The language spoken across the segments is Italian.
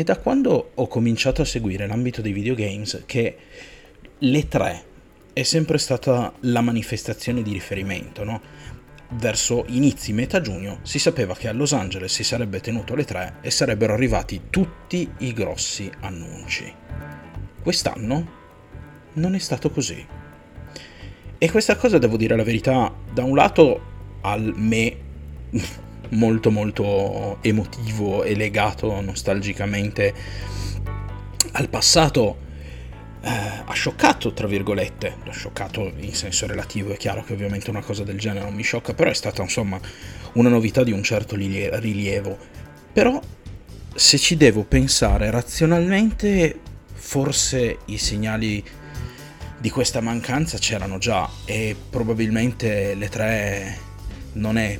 è da quando ho cominciato a seguire l'ambito dei videogames che le 3 è sempre stata la manifestazione di riferimento, no? Verso inizi metà giugno si sapeva che a Los Angeles si sarebbe tenuto le 3 e sarebbero arrivati tutti i grossi annunci. Quest'anno non è stato così. E questa cosa, devo dire la verità, da un lato al me molto molto emotivo e legato nostalgicamente al passato, eh, ha scioccato, tra virgolette, ha scioccato in senso relativo, è chiaro che ovviamente una cosa del genere non mi sciocca, però è stata insomma una novità di un certo rilievo. Però se ci devo pensare razionalmente, forse i segnali di questa mancanza c'erano già e probabilmente le tre non è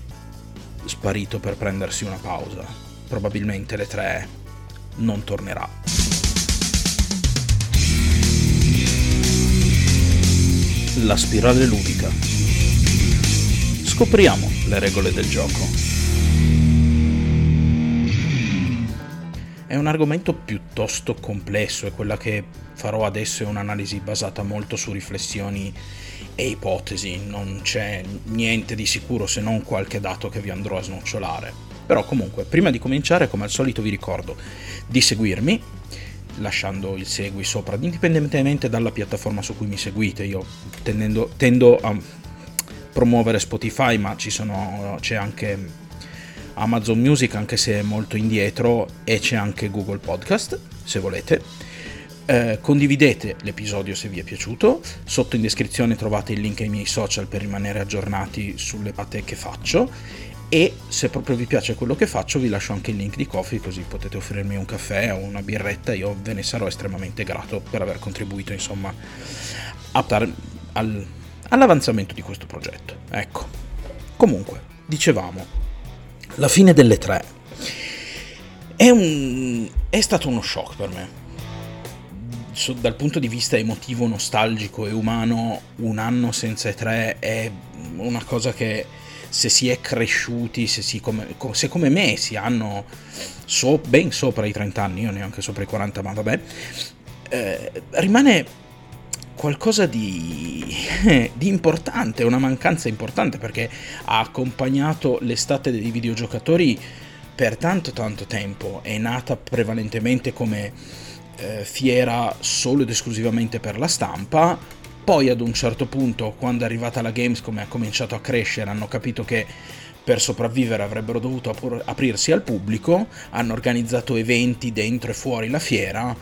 sparito per prendersi una pausa. Probabilmente le tre non tornerà. La spirale ludica. Scopriamo le regole del gioco. È un argomento piuttosto complesso e quella che farò adesso è un'analisi basata molto su riflessioni e ipotesi, non c'è niente di sicuro se non qualche dato che vi andrò a snocciolare. Però comunque, prima di cominciare, come al solito vi ricordo di seguirmi, lasciando il segui sopra, indipendentemente dalla piattaforma su cui mi seguite. Io tendendo, tendo a promuovere Spotify, ma sono, c'è anche Amazon Music anche se è molto indietro e c'è anche Google Podcast se volete. Eh, condividete l'episodio se vi è piaciuto, sotto in descrizione trovate il link ai miei social per rimanere aggiornati sulle patte che faccio e se proprio vi piace quello che faccio vi lascio anche il link di Coffee così potete offrirmi un caffè o una birretta, io ve ne sarò estremamente grato per aver contribuito insomma al, all'avanzamento di questo progetto. Ecco, comunque, dicevamo, la fine delle tre è, un, è stato uno shock per me. Dal punto di vista emotivo, nostalgico e umano, un anno senza E3 è una cosa che se si è cresciuti, se, si come, se come me si hanno so, ben sopra i 30 anni, io neanche sopra i 40, ma vabbè, eh, rimane qualcosa di, di, importante, una mancanza importante perché ha accompagnato l'estate dei videogiocatori per tanto tanto tempo, è nata prevalentemente come eh, fiera solo ed esclusivamente per la stampa, poi ad un certo punto quando è arrivata la Gamescom e ha cominciato a crescere hanno capito che per sopravvivere avrebbero dovuto aprirsi al pubblico, hanno organizzato eventi dentro e fuori la fiera,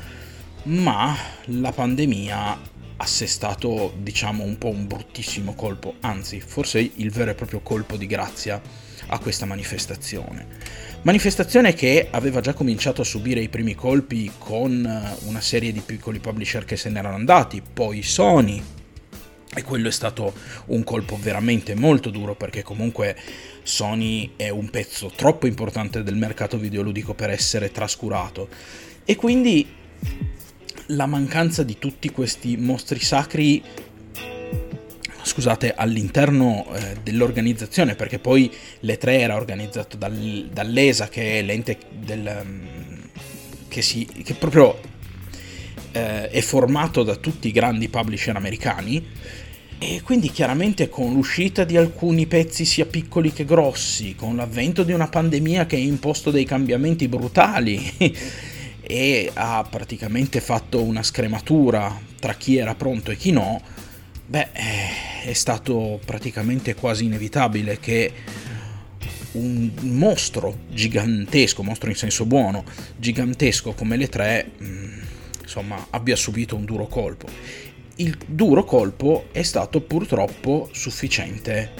ma la pandemia assestato diciamo un po' un bruttissimo colpo, anzi forse il vero e proprio colpo di grazia a questa manifestazione. Manifestazione che aveva già cominciato a subire i primi colpi con eh, una serie di piccoli publisher che se n'erano andati, poi Sony, e quello è stato un colpo veramente molto duro perché comunque Sony è un pezzo troppo importante del mercato videoludico per essere trascurato. E quindi la mancanza di tutti questi mostri sacri scusate, all'interno eh, dell'organizzazione, perché poi l'E3 era organizzato dal, dall'ESA, che è l'ente del, um, che, si, che proprio eh, è formato da tutti i grandi publisher americani. E quindi chiaramente con l'uscita di alcuni pezzi sia piccoli che grossi, con l'avvento di una pandemia che ha imposto dei cambiamenti brutali e ha praticamente fatto una scrematura tra chi era pronto e chi no, beh, è stato praticamente quasi inevitabile che un mostro gigantesco, mostro in senso buono, gigantesco come le tre, mm, insomma, abbia subito un duro colpo. Il duro colpo è stato purtroppo sufficiente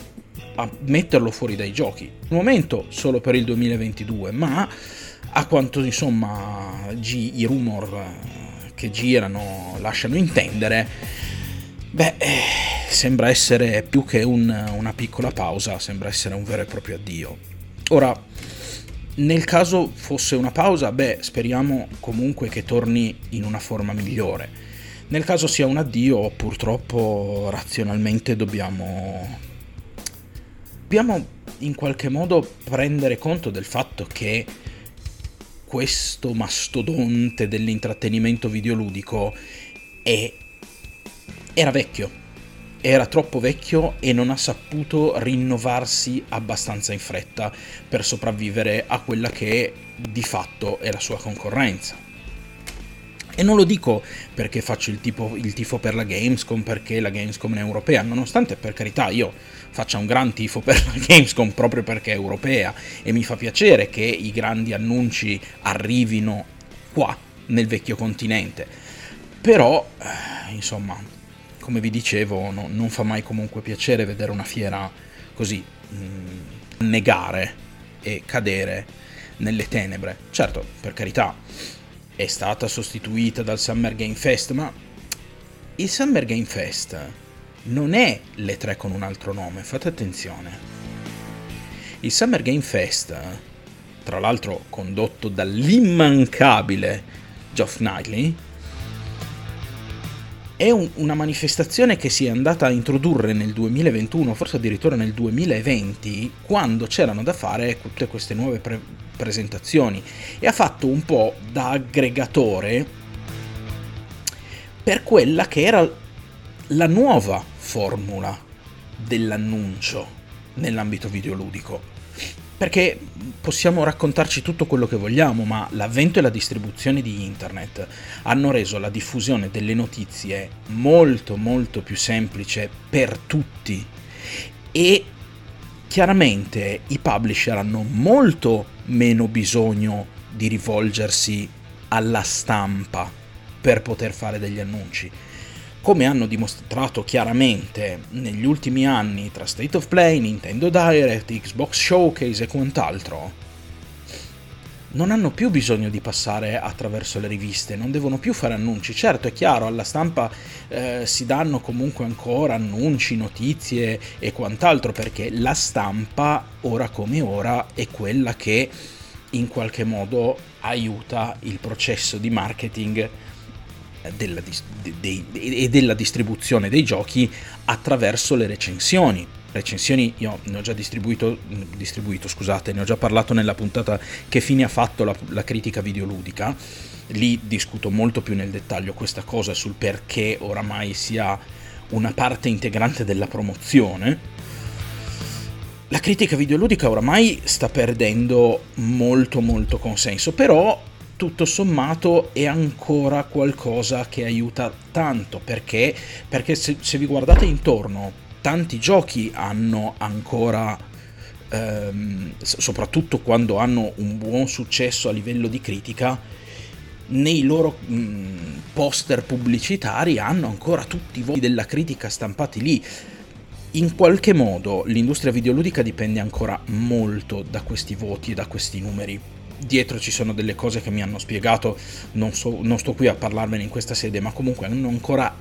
a metterlo fuori dai giochi. Al momento solo per il 2022, ma a quanto insomma i rumor eh, che girano lasciano intendere, beh, eh, sembra essere più che un, una piccola pausa, sembra essere un vero e proprio addio. Ora, nel caso fosse una pausa, beh, speriamo comunque che torni in una forma migliore. Nel caso sia un addio, purtroppo razionalmente dobbiamo dobbiamo in qualche modo prendere conto del fatto che questo mastodonte dell'intrattenimento videoludico è... era vecchio, era troppo vecchio e non ha saputo rinnovarsi abbastanza in fretta per sopravvivere a quella che di fatto è la sua concorrenza. E non lo dico perché faccio il, tipo, il tifo per la Gamescom, perché la Gamescom è europea, nonostante per carità io faccia un gran tifo per la Gamescom proprio perché è europea e mi fa piacere che i grandi annunci arrivino qua, nel vecchio continente. Però, eh, insomma, come vi dicevo, no, non fa mai comunque piacere vedere una fiera così mh, mm, negare e cadere nelle tenebre. Certo, per carità, è stata sostituita dal Summer Game Fest, ma il Summer Game Fest non è le tre con un altro nome, fate attenzione. Il Summer Game Fest, tra l'altro condotto dall'immancabile Geoff Knightley, è un, una manifestazione che si è andata a introdurre nel 2021, forse addirittura nel 2020, quando c'erano da fare tutte queste nuove pre- presentazioni. E ha fatto un po' da aggregatore per quella che era la nuova formula dell'annuncio nell'ambito videoludico perché possiamo raccontarci tutto quello che vogliamo, ma l'avvento e la distribuzione di internet hanno reso la diffusione delle notizie molto molto più semplice per tutti. E chiaramente i publisher hanno molto meno bisogno di rivolgersi alla stampa per poter fare degli annunci come hanno dimostrato chiaramente negli ultimi anni tra State of Play, Nintendo Direct, Xbox Showcase e quant'altro, non hanno più bisogno di passare attraverso le riviste, non devono più fare annunci. Certo, è chiaro, alla stampa eh, si danno comunque ancora annunci, notizie e quant'altro, perché la stampa, ora come ora, è quella che in qualche modo aiuta il processo di marketing della, de, de, e della distribuzione dei giochi attraverso le recensioni. Recensioni io ne ho già distribuito, distribuito, scusate, ne ho già parlato nella puntata che fine ha fatto la, la critica videoludica. Lì discuto molto più nel dettaglio questa cosa sul perché oramai sia una parte integrante della promozione. La critica videoludica oramai sta perdendo molto molto consenso, però tutto sommato è ancora qualcosa che aiuta tanto perché, perché se, se vi guardate intorno tanti giochi hanno ancora ehm, soprattutto quando hanno un buon successo a livello di critica nei loro mh, mm, poster pubblicitari hanno ancora tutti i voti della critica stampati lì. In qualche modo l'industria videoludica dipende ancora molto da questi voti e da questi numeri dietro ci sono delle cose che mi hanno spiegato, non, so, non sto qui a parlarvene in questa sede, ma comunque hanno ancora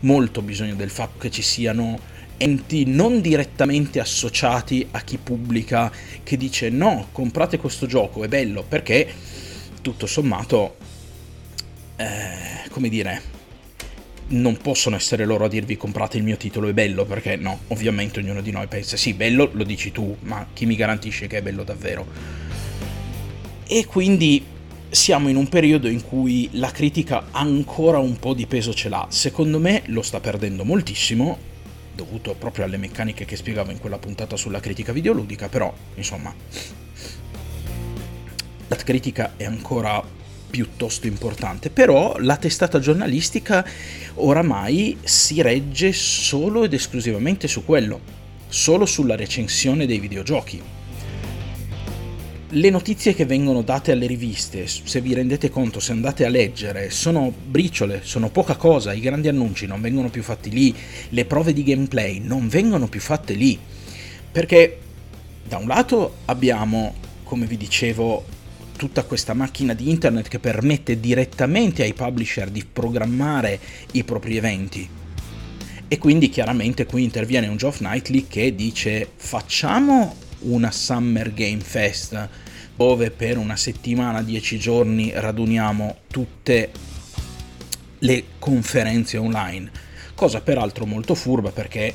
molto bisogno del fatto che ci siano enti non direttamente associati a chi pubblica che dice no, comprate questo gioco, è bello, perché tutto sommato, eh, come dire, non possono essere loro a dirvi comprate il mio titolo, è bello, perché no, ovviamente ognuno di noi pensa sì, bello lo dici tu, ma chi mi garantisce che è bello davvero? E quindi siamo in un periodo in cui la critica ancora un po' di peso ce l'ha. Secondo me lo sta perdendo moltissimo, dovuto proprio alle meccaniche che spiegavo in quella puntata sulla critica videoludica, però insomma la critica è ancora piuttosto importante, però la testata giornalistica oramai si regge solo ed esclusivamente su quello, solo sulla recensione dei videogiochi le notizie che vengono date alle riviste, se vi rendete conto, se andate a leggere, sono briciole, sono poca cosa, i grandi annunci non vengono più fatti lì, le prove di gameplay non vengono più fatte lì, perché da un lato abbiamo, come vi dicevo, tutta questa macchina di internet che permette direttamente ai publisher di programmare i propri eventi. E quindi chiaramente qui interviene un Geoff Knightley che dice facciamo una Summer Game Fest dove per una settimana, dieci giorni raduniamo tutte le conferenze online, cosa peraltro molto furba perché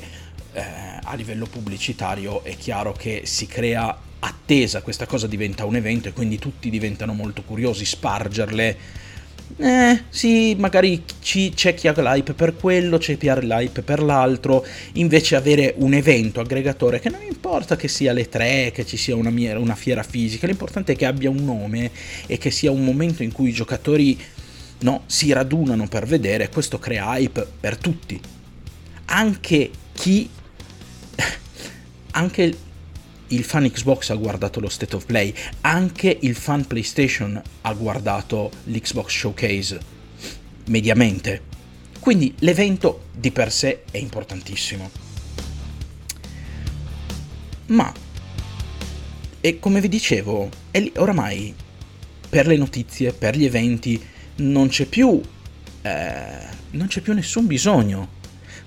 eh, a livello pubblicitario è chiaro che si crea attesa, questa cosa diventa un evento e quindi tutti diventano molto curiosi, spargerle. Eh, sì, magari ci, c'è chi ha l'hype per quello, c'è chi ha l'hype per l'altro, invece avere un evento aggregatore che non importa che sia le tre, che ci sia una, una fiera fisica, l'importante è che abbia un nome e che sia un momento in cui i giocatori no, si radunano per vedere, questo crea hype per tutti. Anche chi... anche il fan Xbox ha guardato lo State of Play, anche il fan PlayStation ha guardato l'Xbox Showcase, mediamente. Quindi l'evento di per sé è importantissimo. Ma, e come vi dicevo, oramai per le notizie, per gli eventi, non c'è più, eh, non c'è più nessun bisogno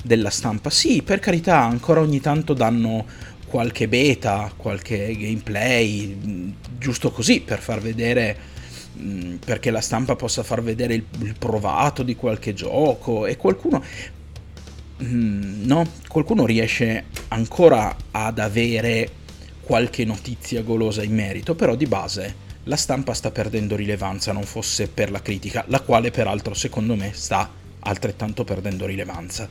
della stampa. Sì, per carità, ancora ogni tanto danno qualche beta, qualche gameplay, giusto così per far vedere perché la stampa possa far vedere il, il provato di qualche gioco e qualcuno no, qualcuno riesce ancora ad avere qualche notizia golosa in merito, però di base la stampa sta perdendo rilevanza, non fosse per la critica, la quale peraltro secondo me sta altrettanto perdendo rilevanza.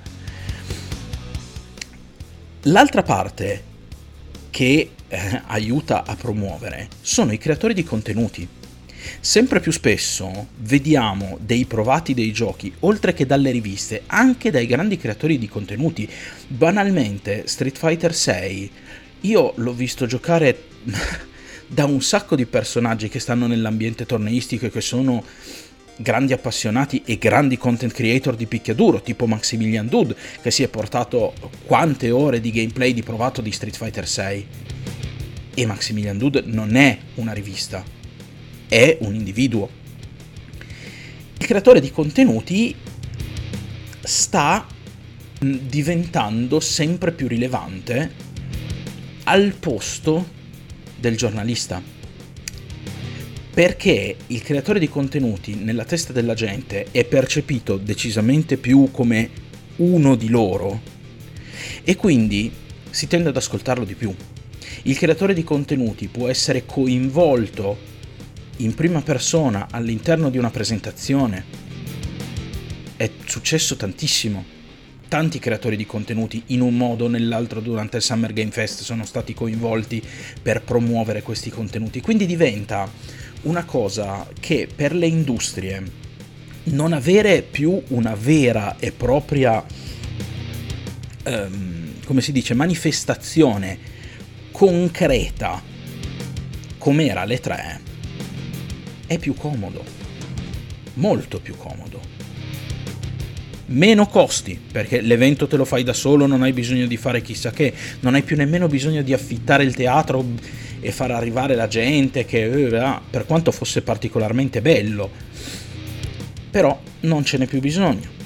L'altra parte che eh, aiuta a promuovere sono i creatori di contenuti. Sempre più spesso vediamo dei provati dei giochi, oltre che dalle riviste, anche dai grandi creatori di contenuti. Banalmente, Street Fighter 6, io l'ho visto giocare da un sacco di personaggi che stanno nell'ambiente torneistico e che sono grandi appassionati e grandi content creator di picchiaduro, tipo Maximilian Dude, che si è portato quante ore di gameplay di provato di Street Fighter 6. E Maximilian Dude non è una rivista, è un individuo. Il creatore di contenuti sta diventando sempre più rilevante al posto del giornalista perché il creatore di contenuti nella testa della gente è percepito decisamente più come uno di loro e quindi si tende ad ascoltarlo di più. Il creatore di contenuti può essere coinvolto in prima persona all'interno di una presentazione. È successo tantissimo. Tanti creatori di contenuti in un modo o nell'altro durante il Summer Game Fest sono stati coinvolti per promuovere questi contenuti. Quindi diventa una cosa che per le industrie non avere più una vera e propria, um, come si dice, manifestazione concreta come era le tre è più comodo, molto più comodo. Meno costi, perché l'evento te lo fai da solo, non hai bisogno di fare chissà che, non hai più nemmeno bisogno di affittare il teatro e far arrivare la gente che eh, per quanto fosse particolarmente bello però non ce n'è più bisogno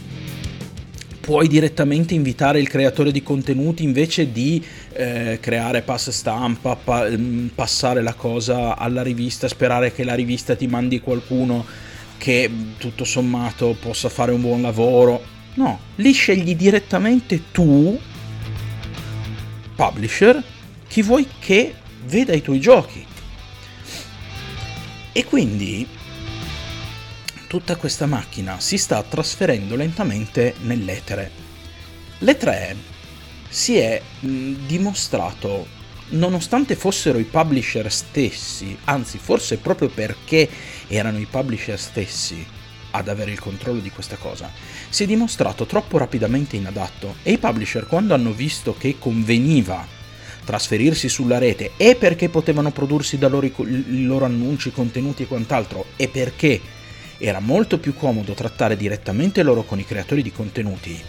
puoi direttamente invitare il creatore di contenuti invece di eh, creare pass stampa, pa- mm, passare la cosa alla rivista, sperare che la rivista ti mandi qualcuno che tutto sommato possa fare un buon lavoro. No, lì scegli direttamente tu, publisher, chi vuoi che veda i tuoi giochi. E quindi tutta questa macchina si sta trasferendo lentamente nell'etere. L'E3 si è dimostrato, nonostante fossero i publisher stessi, anzi forse proprio perché erano i publisher stessi ad avere il controllo di questa cosa, si è dimostrato troppo rapidamente inadatto e i publisher quando hanno visto che conveniva trasferirsi sulla rete e perché potevano prodursi da loro i loro annunci, contenuti e quant'altro e perché era molto più comodo trattare direttamente loro con i creatori di contenuti,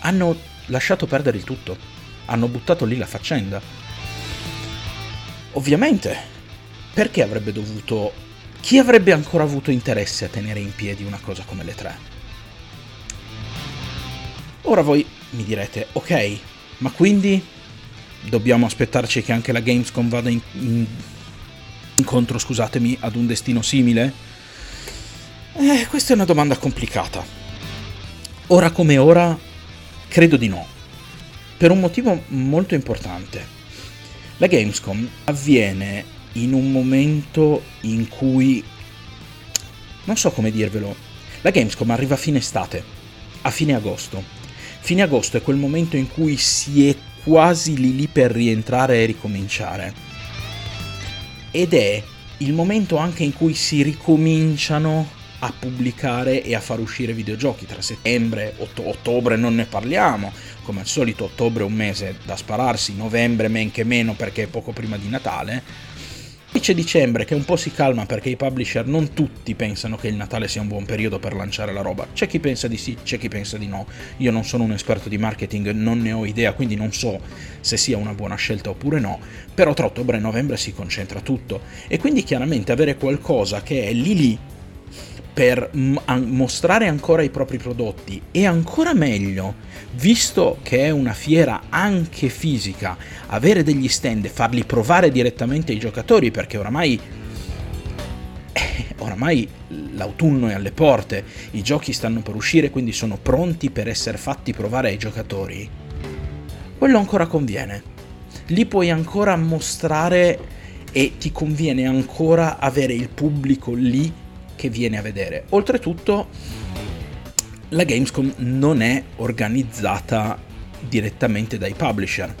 hanno lasciato perdere il tutto, hanno buttato lì la faccenda. Ovviamente, perché avrebbe dovuto... Chi avrebbe ancora avuto interesse a tenere in piedi una cosa come le tre? Ora voi mi direte, ok, ma quindi dobbiamo aspettarci che anche la Gamescom vada in, in, incontro, scusatemi, ad un destino simile? Eh, questa è una domanda complicata. Ora come ora, credo di no. Per un motivo molto importante. La Gamescom avviene in un momento in cui non so come dirvelo. La Gamescom arriva a fine estate, a fine agosto. Fine agosto è quel momento in cui si è quasi lì lì per rientrare e ricominciare. Ed è il momento anche in cui si ricominciano a pubblicare e a far uscire videogiochi. Tra settembre, otto- ottobre non ne parliamo, come al solito ottobre è un mese da spararsi, novembre men che meno perché è poco prima di Natale, c'è dicembre che un po' si calma perché i publisher non tutti pensano che il Natale sia un buon periodo per lanciare la roba. C'è chi pensa di sì, c'è chi pensa di no. Io non sono un esperto di marketing, non ne ho idea, quindi non so se sia una buona scelta oppure no. Però tra ottobre e novembre si concentra tutto. E quindi chiaramente avere qualcosa che è lì lì per mostrare ancora i propri prodotti e ancora meglio, visto che è una fiera anche fisica, avere degli stand e farli provare direttamente ai giocatori perché oramai eh, oramai l'autunno è alle porte, i giochi stanno per uscire, quindi sono pronti per essere fatti provare ai giocatori. Quello ancora conviene. Lì puoi ancora mostrare e ti conviene ancora avere il pubblico lì che viene a vedere. Oltretutto la Gamescom non è organizzata direttamente dai publisher.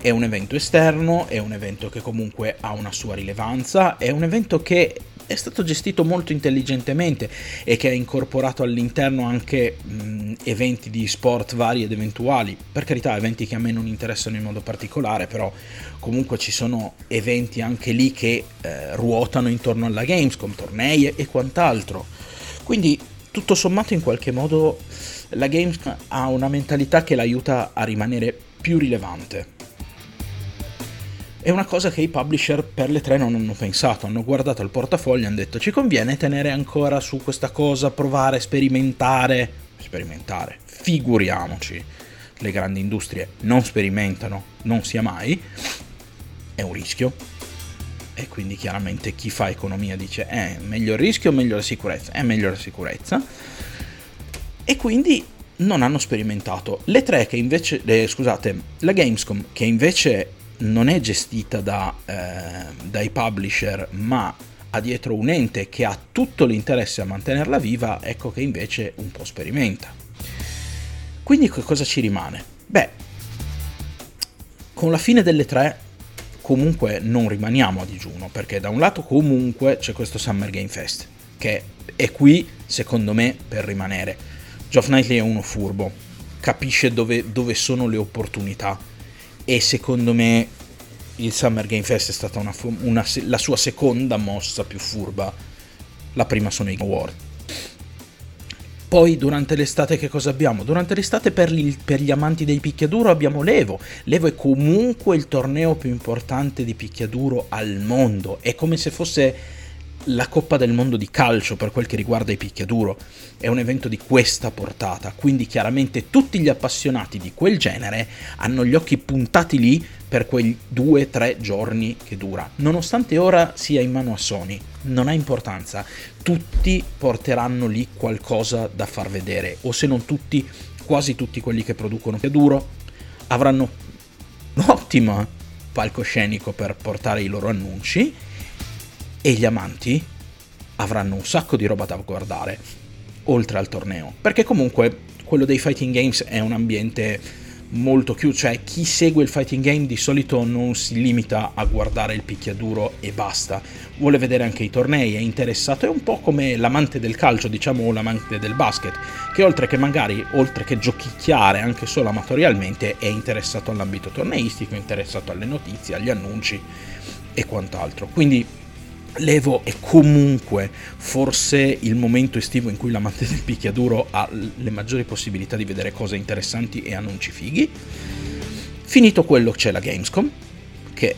È un evento esterno, è un evento che comunque ha una sua rilevanza, è un evento che è stato gestito molto intelligentemente e che ha incorporato all'interno anche mh, eventi di sport vari ed eventuali. Per carità, eventi che a me non interessano in modo particolare, però comunque ci sono eventi anche lì che eh, ruotano intorno alla Gamescom, tornei e quant'altro. Quindi tutto sommato in qualche modo la Gamescom ha una mentalità che l'aiuta a rimanere più rilevante è una cosa che i publisher per le tre non hanno pensato, hanno guardato il portafoglio e hanno detto ci conviene tenere ancora su questa cosa, provare, sperimentare, sperimentare, figuriamoci, le grandi industrie non sperimentano, non sia mai, è un rischio, e quindi chiaramente chi fa economia dice eh, meglio il rischio o meglio la sicurezza? È meglio la sicurezza. E quindi non hanno sperimentato. Le tre che invece, eh, scusate, la Gamescom che invece non è gestita da, eh, dai publisher, ma ha dietro un ente che ha tutto l'interesse a mantenerla viva, ecco che invece un po' sperimenta. Quindi che cosa ci rimane? Beh, con la fine delle tre comunque non rimaniamo a digiuno, perché da un lato comunque c'è questo Summer Game Fest, che è qui secondo me per rimanere. Geoff Knightley è uno furbo, capisce dove, dove sono le opportunità e secondo me il Summer Game Fest è stata una, una, la sua seconda mossa più furba. La prima sono i Award. Poi durante l'estate che cosa abbiamo? Durante l'estate per gli, per gli, amanti dei picchiaduro abbiamo l'Evo. L'Evo è comunque il torneo più importante di picchiaduro al mondo. È come se fosse la Coppa del Mondo di calcio per quel che riguarda i picchiaduro è un evento di questa portata, quindi chiaramente tutti gli appassionati di quel genere hanno gli occhi puntati lì per quei due tre giorni che dura. Nonostante ora sia in mano a Sony, non ha importanza, tutti porteranno lì qualcosa da far vedere, o se non tutti, quasi tutti quelli che producono picchiaduro avranno un ottimo palcoscenico per portare i loro annunci e gli amanti avranno un sacco di roba da guardare oltre al torneo. Perché comunque quello dei fighting games è un ambiente molto chiuso cioè chi segue il fighting game di solito non si limita a guardare il picchiaduro e basta. Vuole vedere anche i tornei è interessato è un po' come l'amante del calcio diciamo o l'amante del basket che oltre che magari oltre che giochicchiare anche solo amatorialmente è interessato all'ambito torneistico è interessato alle notizie agli annunci e quant'altro. Quindi L'Evo è comunque forse il momento estivo in cui l'amante del picchiaduro ha le maggiori possibilità di vedere cose interessanti e annunci fighi. Finito quello c'è la Gamescom, che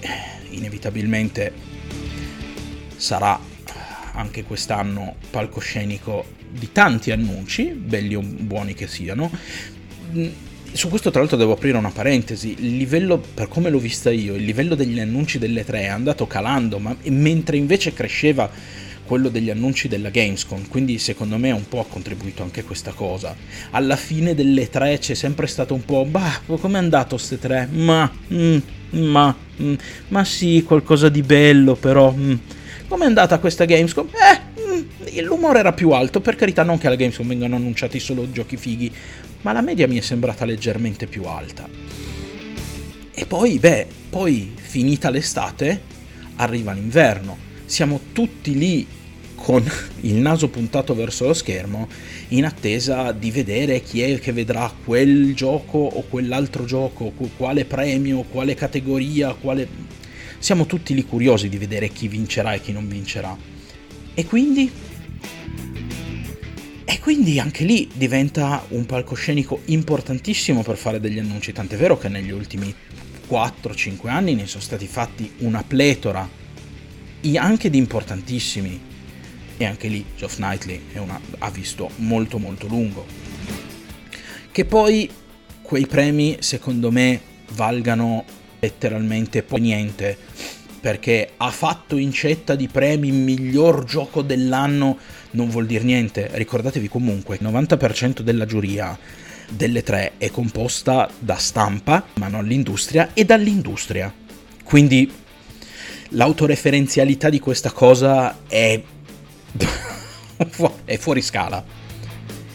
inevitabilmente sarà anche quest'anno palcoscenico di tanti annunci, belli o buoni che siano su questo tra l'altro devo aprire una parentesi, il livello, per come l'ho vista io, il livello degli annunci delle tre è andato calando, ma mentre invece cresceva quello degli annunci della Gamescom, quindi secondo me un po' ha contribuito anche questa cosa. Alla fine delle tre c'è sempre stato un po', bah, com'è andato ste tre? Ma, mm, ma, mm, ma sì, qualcosa di bello però. Mm. Com'è andata questa Gamescom? Eh, mm, l'umore era più alto, per carità non che alla Gamescom vengano annunciati solo giochi fighi, ma la media mi è sembrata leggermente più alta. E poi, beh, poi finita l'estate, arriva l'inverno siamo tutti lì con il naso puntato verso lo schermo in attesa di vedere chi è che vedrà quel gioco o quell'altro gioco, quale premio, quale categoria, quale... Siamo tutti lì curiosi di vedere chi vincerà e chi non vincerà. E quindi... Quindi anche lì diventa un palcoscenico importantissimo per fare degli annunci, tant'è vero che negli ultimi 4-5 anni ne sono stati fatti una pletora anche di importantissimi. E anche lì Geoff Knightley una, ha visto molto molto lungo. Che poi quei premi secondo me valgano letteralmente poi niente perché ha fatto incetta di premi miglior gioco dell'anno non vuol dire niente ricordatevi comunque il 90% della giuria delle tre è composta da stampa mano all'industria e dall'industria quindi l'autoreferenzialità di questa cosa è, è fuori scala.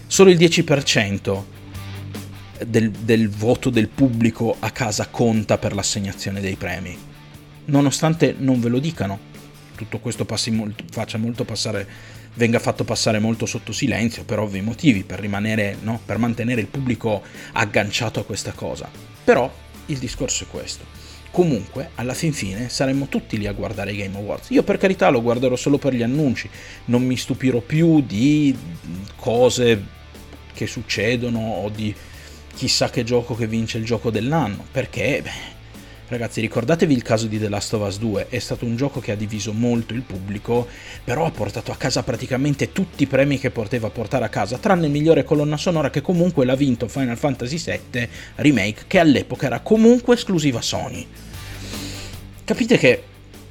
Solo il 10% del, del voto del pubblico a casa conta per l'assegnazione dei premi. Nonostante non ve lo dicano, tutto questo molto, molto passare, venga fatto passare molto sotto silenzio per ovvi motivi, per rimanere, no? per mantenere il pubblico agganciato a questa cosa. Però il discorso è questo comunque alla fin fine saremmo tutti lì a guardare i Game Awards. Io per carità lo guarderò solo per gli annunci, non mi stupirò più di cose che succedono o di chissà che gioco che vince il gioco dell'anno, perché beh, Ragazzi, ricordatevi il caso di The Last of Us 2, è stato un gioco che ha diviso molto il pubblico, però ha portato a casa praticamente tutti i premi che poteva portare a casa, tranne migliore colonna sonora che comunque l'ha vinto Final Fantasy VII Remake, che all'epoca era comunque esclusiva Sony. Capite che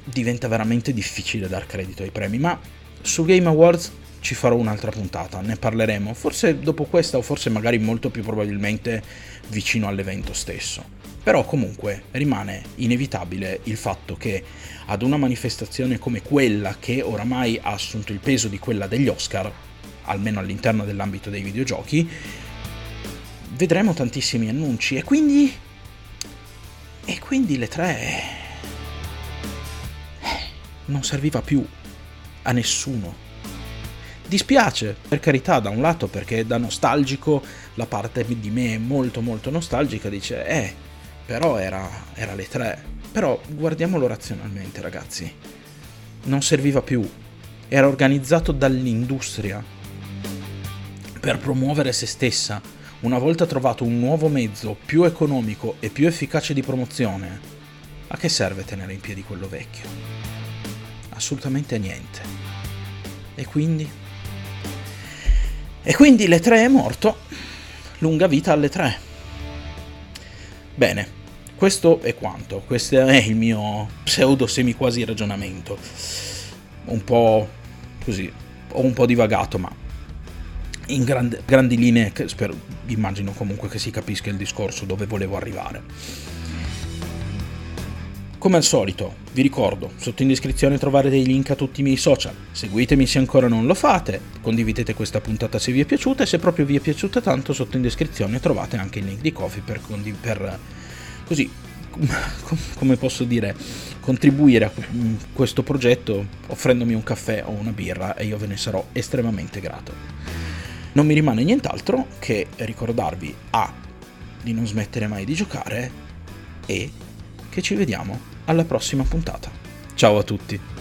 diventa veramente difficile dar credito ai premi, ma su Game Awards ci farò un'altra puntata, ne parleremo, forse dopo questa o forse magari molto più probabilmente vicino all'evento stesso. Però comunque rimane inevitabile il fatto che ad una manifestazione come quella che oramai ha assunto il peso di quella degli Oscar, almeno all'interno dell'ambito dei videogiochi, vedremo tantissimi annunci e quindi... E quindi le tre... Eh, non serviva più a nessuno. Dispiace, per carità, da un lato perché da nostalgico la parte di me molto molto nostalgica, dice, eh, però era, era le tre. Però guardiamolo razionalmente, ragazzi. Non serviva più. Era organizzato dall'industria per promuovere se stessa. Una volta trovato un nuovo mezzo più economico e più efficace di promozione, a che serve tenere in piedi quello vecchio? Assolutamente a niente. E quindi? E quindi le tre è morto. Lunga vita alle tre. Bene, questo è quanto, questo è il mio pseudo semi quasi ragionamento. Un po' così, ho un po' divagato, ma in grandi, grandi linee spero, immagino comunque che si capisca il discorso dove volevo arrivare. Come al solito, vi ricordo, sotto in descrizione trovate dei link a tutti i miei social. Seguitemi se ancora non lo fate, condividete questa puntata se vi è piaciuta e se proprio vi è piaciuta tanto, sotto in descrizione trovate anche il link di Coffee per, condiv- per così, come posso dire, contribuire a questo progetto offrendomi un caffè o una birra e io ve ne sarò estremamente grato. Non mi rimane nient'altro che ricordarvi A di non smettere mai di giocare e che ci vediamo alla prossima puntata. Ciao a tutti!